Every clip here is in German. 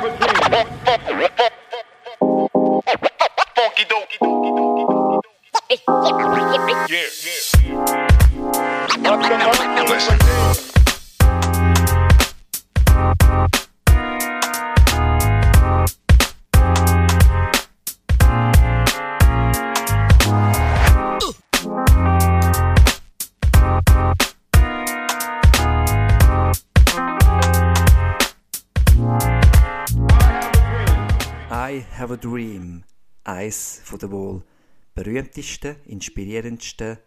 have a dream. Funky dope. I Have a Dream. Eins der wohl berühmtesten, inspirierendsten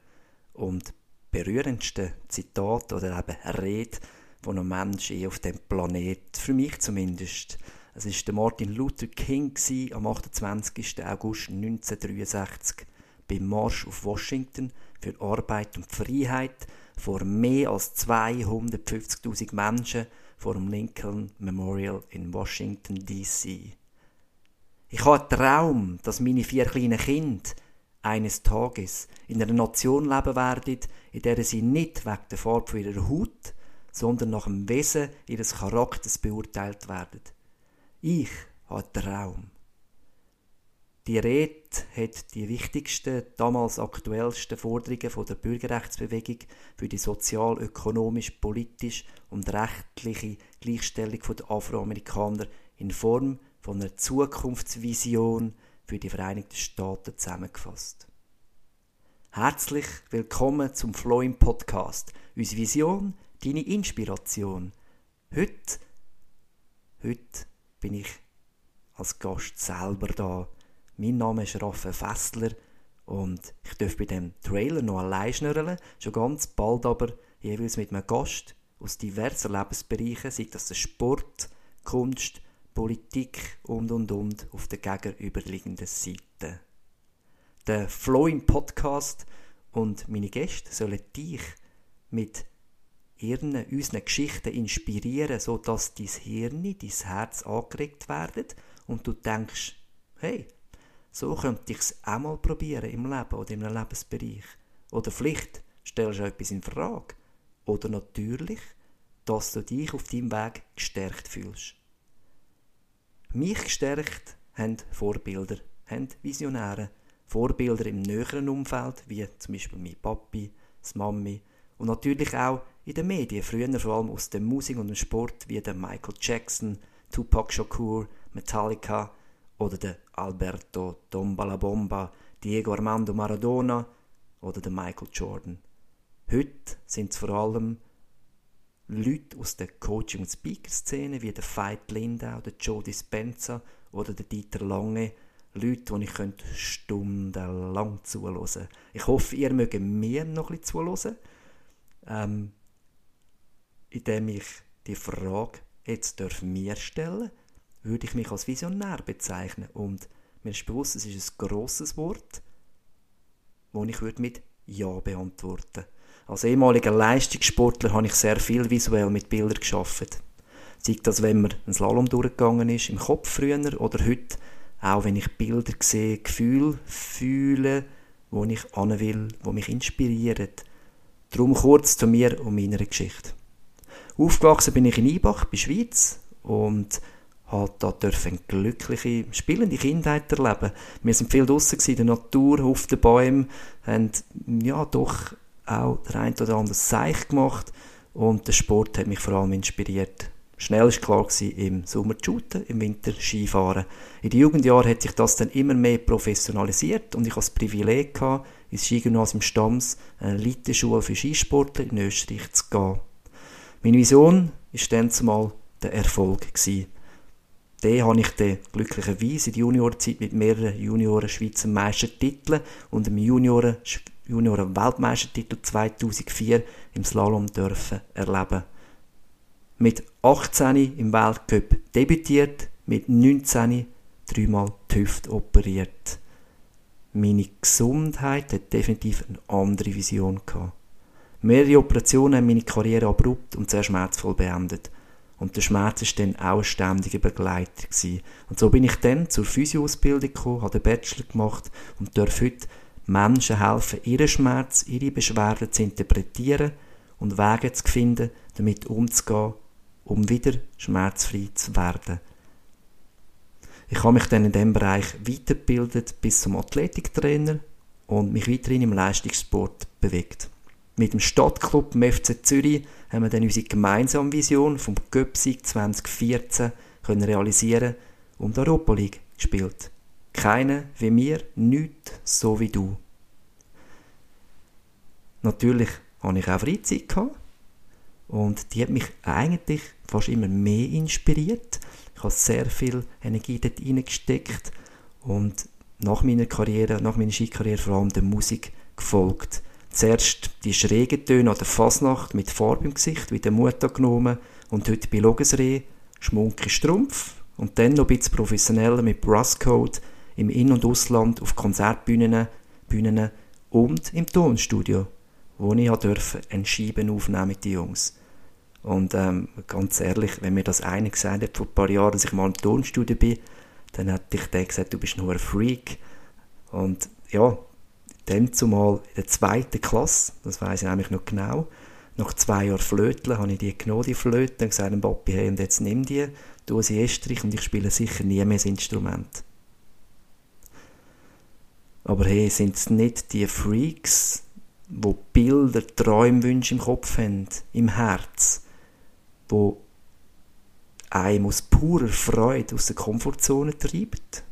und berührendsten Zitate oder eben Rede, von einem Mensch auf dem Planet, für mich zumindest. Es ist der Martin Luther King am 28. August 1963 beim Marsch auf Washington für Arbeit und Freiheit vor mehr als 250.000 Menschen vor dem Lincoln Memorial in Washington D.C. Ich habe einen Traum, dass meine vier kleinen Kinder eines Tages in einer Nation leben werden, in der sie nicht wegen der Farbe ihrer Haut, sondern nach dem Wesen ihres Charakters beurteilt werden. Ich habe einen Traum. Die Rede hat die wichtigsten, damals aktuellsten Forderungen von der Bürgerrechtsbewegung für die sozial, ökonomisch, politisch und rechtliche Gleichstellung der Afroamerikaner in Form von einer Zukunftsvision für die Vereinigten Staaten zusammengefasst. Herzlich willkommen zum Flowing Podcast. Unsere Vision, deine Inspiration. Heute, heute bin ich als Gast selber da. Mein Name ist Raphael Fessler und ich darf bei dem Trailer noch allein schnurren, schon ganz bald aber jeweils mit einem Gast aus diversen Lebensbereichen, sei das der Sport, Kunst, Politik und und und auf der gegenüberliegenden Seite. Der Flowing Podcast und meine Gäste sollen dich mit ihren, unseren Geschichten inspirieren, sodass dein Hirn, dein Herz angeregt werden und du denkst, hey, so könnte ich es auch mal probieren im Leben oder in einem Lebensbereich. Oder vielleicht stellst du etwas in Frage. Oder natürlich, dass du dich auf deinem Weg gestärkt fühlst. Mich gestärkt haben Vorbilder, haben Visionäre, Vorbilder im näheren Umfeld, wie zum Beispiel mein Papi, das Mami und natürlich auch in den Medien, früher vor allem aus der Musik und dem Sport, wie der Michael Jackson, Tupac Shakur, Metallica oder der Alberto Tombalabomba, Diego Armando Maradona oder der Michael Jordan. Heute sind es vor allem Leute aus der Coaching- und Speaker-Szene, wie der Veit Lindau, der Joe Dispenza oder der Dieter Lange, Leute, die ich könnte stundenlang zuhören. Ich hoffe, ihr mögt mir noch ein bisschen zuhören, ähm, indem ich die Frage jetzt darf mir stellen würde ich mich als Visionär bezeichnen. Und mir ist bewusst, es ist ein grosses Wort, das ich würde mit Ja beantworten Als ehemaliger Leistungssportler habe ich sehr viel visuell mit Bildern geschaffen. Sei das, wenn man einen Slalom durchgegangen ist, im Kopf früher oder heute, auch wenn ich Bilder sehe, Gefühle fühle, wo ich an will, wo mich inspirieren. Darum kurz zu mir und meiner Geschichte. Aufgewachsen bin ich in Ibach, bei Schweiz und halt da dürfen glückliche, spielende Kindheit erleben. Wir sind viel draussen in der Natur, auf den Bäumen, haben ja doch auch der ein oder andere Seich gemacht und der Sport hat mich vor allem inspiriert. Schnell war klar, im Sommer shooten, im Winter Skifahren. In den Jugendjahren hat sich das dann immer mehr professionalisiert und ich hatte das Privileg, gehabt, ins Skigymnasium Stams, eine Eliteschule für Skisportler in Österreich zu gehen. Meine Vision war dann zumal der Erfolg. Gewesen. Den habe ich dann glücklicherweise in der Juniorenzeit mit mehreren Junioren-Schweizer Meistertiteln und einem Junioren- Junioren-Weltmeistertitel 2004 im Slalom dürfen erleben. Mit 18 im Weltcup debütiert, mit 19 dreimal die Hüfte operiert. Meine Gesundheit hat definitiv eine andere Vision gehabt. Mehrere Operationen haben meine Karriere abrupt und sehr schmerzvoll beendet. Und der Schmerz war dann auch ein ständiger Begleiter. Gewesen. Und so bin ich dann zur Physioausbildung gekommen, habe den Bachelor gemacht und darf heute Menschen helfen, ihren Schmerz, ihre Beschwerden zu interpretieren und Wege zu finden, damit umzugehen, um wieder schmerzfrei zu werden. Ich habe mich dann in diesem Bereich weitergebildet bis zum Athletiktrainer und mich weiterhin im Leistungssport bewegt. Mit dem Stadtclub dem FC Zürich haben wir dann unsere gemeinsame Vision vom Göpsig 2014 können realisieren und die Europa League gespielt. Keine wie mir, nichts so wie du. Natürlich hatte ich auch Freizeit und die hat mich eigentlich fast immer mehr inspiriert. Ich habe sehr viel Energie dort reingesteckt und nach meiner Karriere, nach meiner Skikarriere vor allem der Musik gefolgt. Zuerst die schrägen Töne an der Fasnacht mit Farbe im Gesicht, wie der Mut genommen und heute bei Logesreh Schmunke Strumpf und dann noch ein bisschen professioneller mit Brasscode im In- und Ausland auf Konzertbühnen Bühnen und im Tonstudio, wo ich durfte ein Scheiben aufnehmen mit den Jungs. Und ähm, ganz ehrlich, wenn mir das einer gesagt hat vor ein paar Jahren, dass ich mal im Tonstudio bin, dann hätte ich der gesagt, du bist nur ein Freak. Und ja, dann zumal in der zweiten Klasse, das weiß ich nämlich noch genau, nach zwei Jahren Flöteln habe ich die genommen, die Flöte, und gesagt dem Papi, hey, und jetzt nimm die, tu sie Estrich und ich spiele sicher nie mehr das Instrument. Aber hey, sind es nicht die Freaks, wo Bilder, Träume, Wünsche im Kopf haben, im Herz, wo einem aus purer Freude aus der Komfortzone treibt?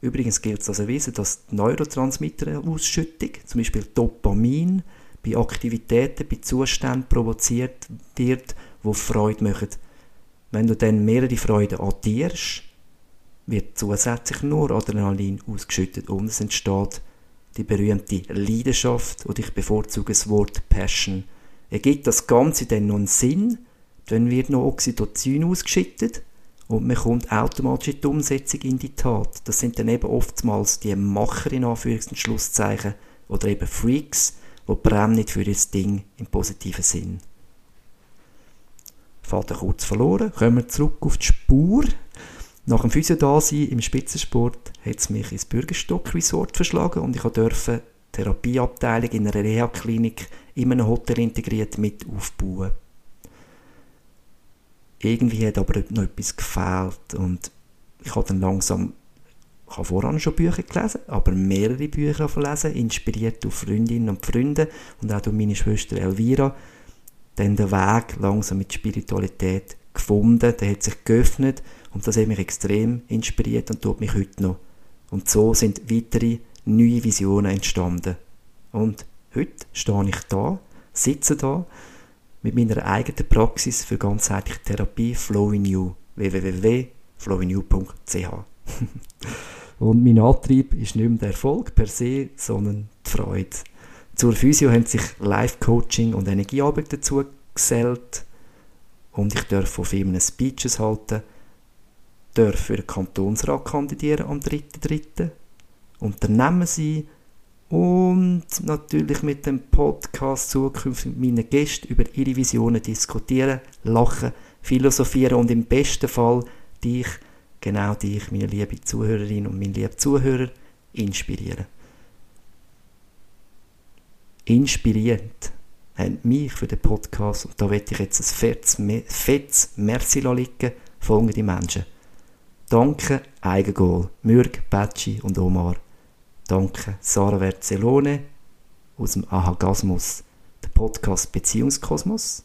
Übrigens gilt es also wissen, dass die Neurotransmitterausschüttung, zum Beispiel Dopamin, bei Aktivitäten, bei Zuständen provoziert wird, wo Freude machen. Wenn du dann mehrere Freuden addierst, wird zusätzlich nur Adrenalin ausgeschüttet und es entsteht die berühmte Leidenschaft oder ich bevorzuge das Wort Passion. Ergibt das Ganze dann noch einen Sinn, dann wird noch Oxytocin ausgeschüttet und man kommt automatisch in die Umsetzung in die Tat. Das sind dann eben oftmals die Macher in Anführungs- und Schlusszeichen oder eben Freaks, die brennen für das Ding im positiven Sinn. Vater kurz verloren, kommen wir zurück auf die Spur. Nach dem Physiodasein im Spitzensport hat es mich ins Bürgerstock-Resort verschlagen und ich durfte Therapieabteilung in einer Reha-Klinik in einem Hotel integriert mit aufbauen. Irgendwie hat aber noch etwas gefehlt und ich habe dann langsam ich habe voran schon Bücher gelesen, aber mehrere Bücher gelesen, inspiriert durch Freundinnen und Freunde und auch durch meine Schwester Elvira. Dann der Weg langsam mit Spiritualität gefunden, der hat sich geöffnet und das hat mich extrem inspiriert und tut mich heute noch. Und so sind weitere neue Visionen entstanden. Und heute stehe ich da, sitze da mit meiner eigenen Praxis für ganzheitliche Therapie Flow in You www.flowinyou.ch Und mein Antrieb ist nicht mehr der Erfolg per se, sondern die Freude. Zur Physio haben sich Live-Coaching und Energiearbeit dazu gesellt und ich darf von Firmen Speeches halten, darf für den Kantonsrat kandidieren am 3.3. Unternehmen sein und natürlich mit dem Podcast zukünftig mit meinen Gästen über ihre Visionen diskutieren, lachen, philosophieren und im besten Fall dich genau dich, meine liebe Zuhörerin und mein lieber Zuhörer, inspirieren. Inspirierend haben mich für den Podcast, und da werde ich jetzt ein fettes, fettes Merci liegen, folgende Menschen. Danke Eigengol, Mürg, Betschi und Omar. Danke Sarah Verzelone aus dem Ahagasmus, der Podcast Beziehungskosmos.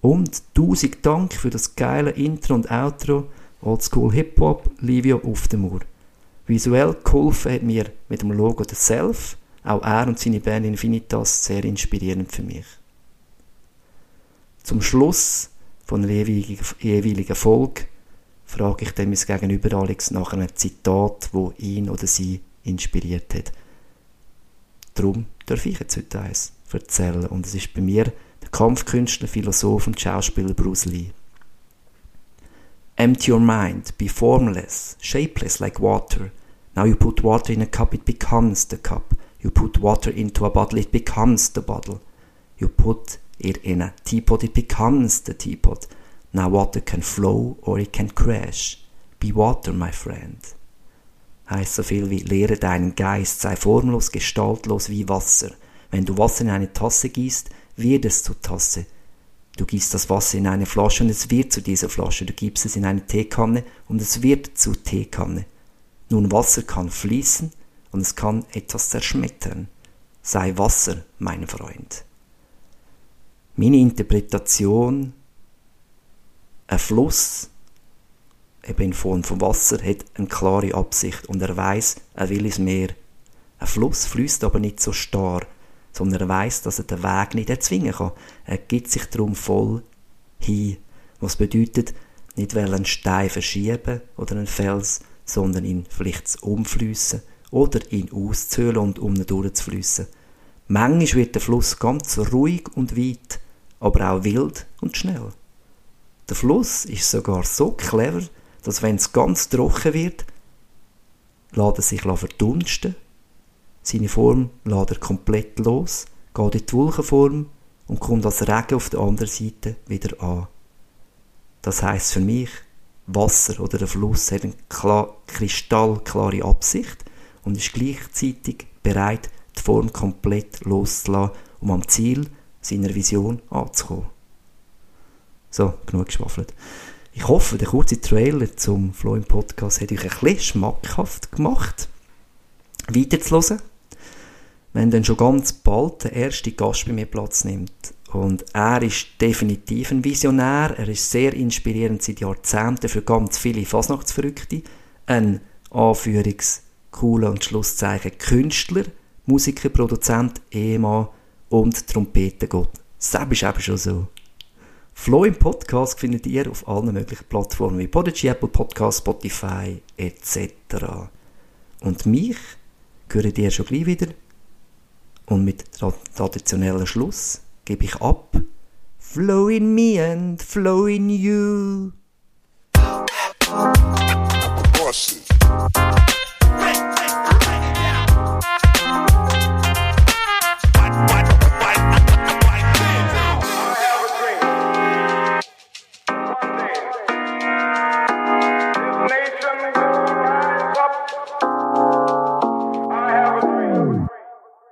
Und tausend Dank für das geile Intro und Outro Oldschool Hip-Hop, Livio Uftemur. Visuell geholfen hat mir mit dem Logo The Self, auch er und seine Band Infinitas sehr inspirierend für mich. Zum Schluss von der jeweiligen Folge frage ich dann mein Gegenüber Alex nach einem Zitat, wo ihn oder sie inspiriert hat. Darum darf ich jetzt heute eins erzählen und es ist bei mir der Kampfkünstler, Philosoph und Schauspieler Bruce Lee. Empty your mind, be formless, shapeless like water. Now you put water in a cup, it becomes the cup. You put water into a bottle, it becomes the bottle. You put it in a teapot, it becomes the teapot. Now water can flow or it can crash. Be water, my friend. Heißt so viel wie lehre deinen Geist, sei formlos, gestaltlos wie Wasser. Wenn du Wasser in eine Tasse gießt, wird es zur Tasse. Du gießt das Wasser in eine Flasche und es wird zu dieser Flasche. Du gibst es in eine Teekanne und es wird zu Teekanne. Nun, Wasser kann fließen und es kann etwas zerschmettern. Sei Wasser, mein Freund. Meine Interpretation, ein Fluss, eben in Form von Wasser, hat eine klare Absicht und er weiß, er will ins Meer. Ein Fluss fließt aber nicht so starr, sondern er weiß, dass er den Weg nicht erzwingen kann. Er gibt sich darum voll hin, was bedeutet, nicht einen Stein verschieben oder einen Fels, sondern ihn vielleicht umfließen oder ihn auszuhöhlen und um ihn durchzufließen. Manchmal wird der Fluss ganz ruhig und weit, aber auch wild und schnell. Der Fluss ist sogar so clever, dass wenn es ganz trocken wird, lässt er sich verdunsten, seine Form lässt er komplett los, geht in die Wolkenform und kommt als Regen auf der anderen Seite wieder an. Das heißt für mich, Wasser oder der Fluss hat eine kristallklare Absicht und ist gleichzeitig bereit, die Form komplett loszulassen, um am Ziel seiner Vision anzukommen. So, genug geschwafelt. Ich hoffe, der kurze Trailer zum Flow im Podcast hat euch ein bisschen schmackhaft gemacht, weiterzuhören. Wenn dann schon ganz bald der erste Gast bei mir Platz nimmt. Und er ist definitiv ein Visionär, er ist sehr inspirierend seit Jahrzehnten für ganz viele Fasnachtsverrückte. Ein Anführungs- cooler und Schlusszeichen Künstler, Musiker, Produzent, Ehemann und Trompetengott. Das ist eben schon so. Flow im Podcast findet ihr auf allen möglichen Plattformen wie Podigy, Apple Podcast, Spotify etc. Und mich hören ihr schon gleich wieder. Und mit traditionellem Schluss gebe ich ab. Flow in me and flow in you.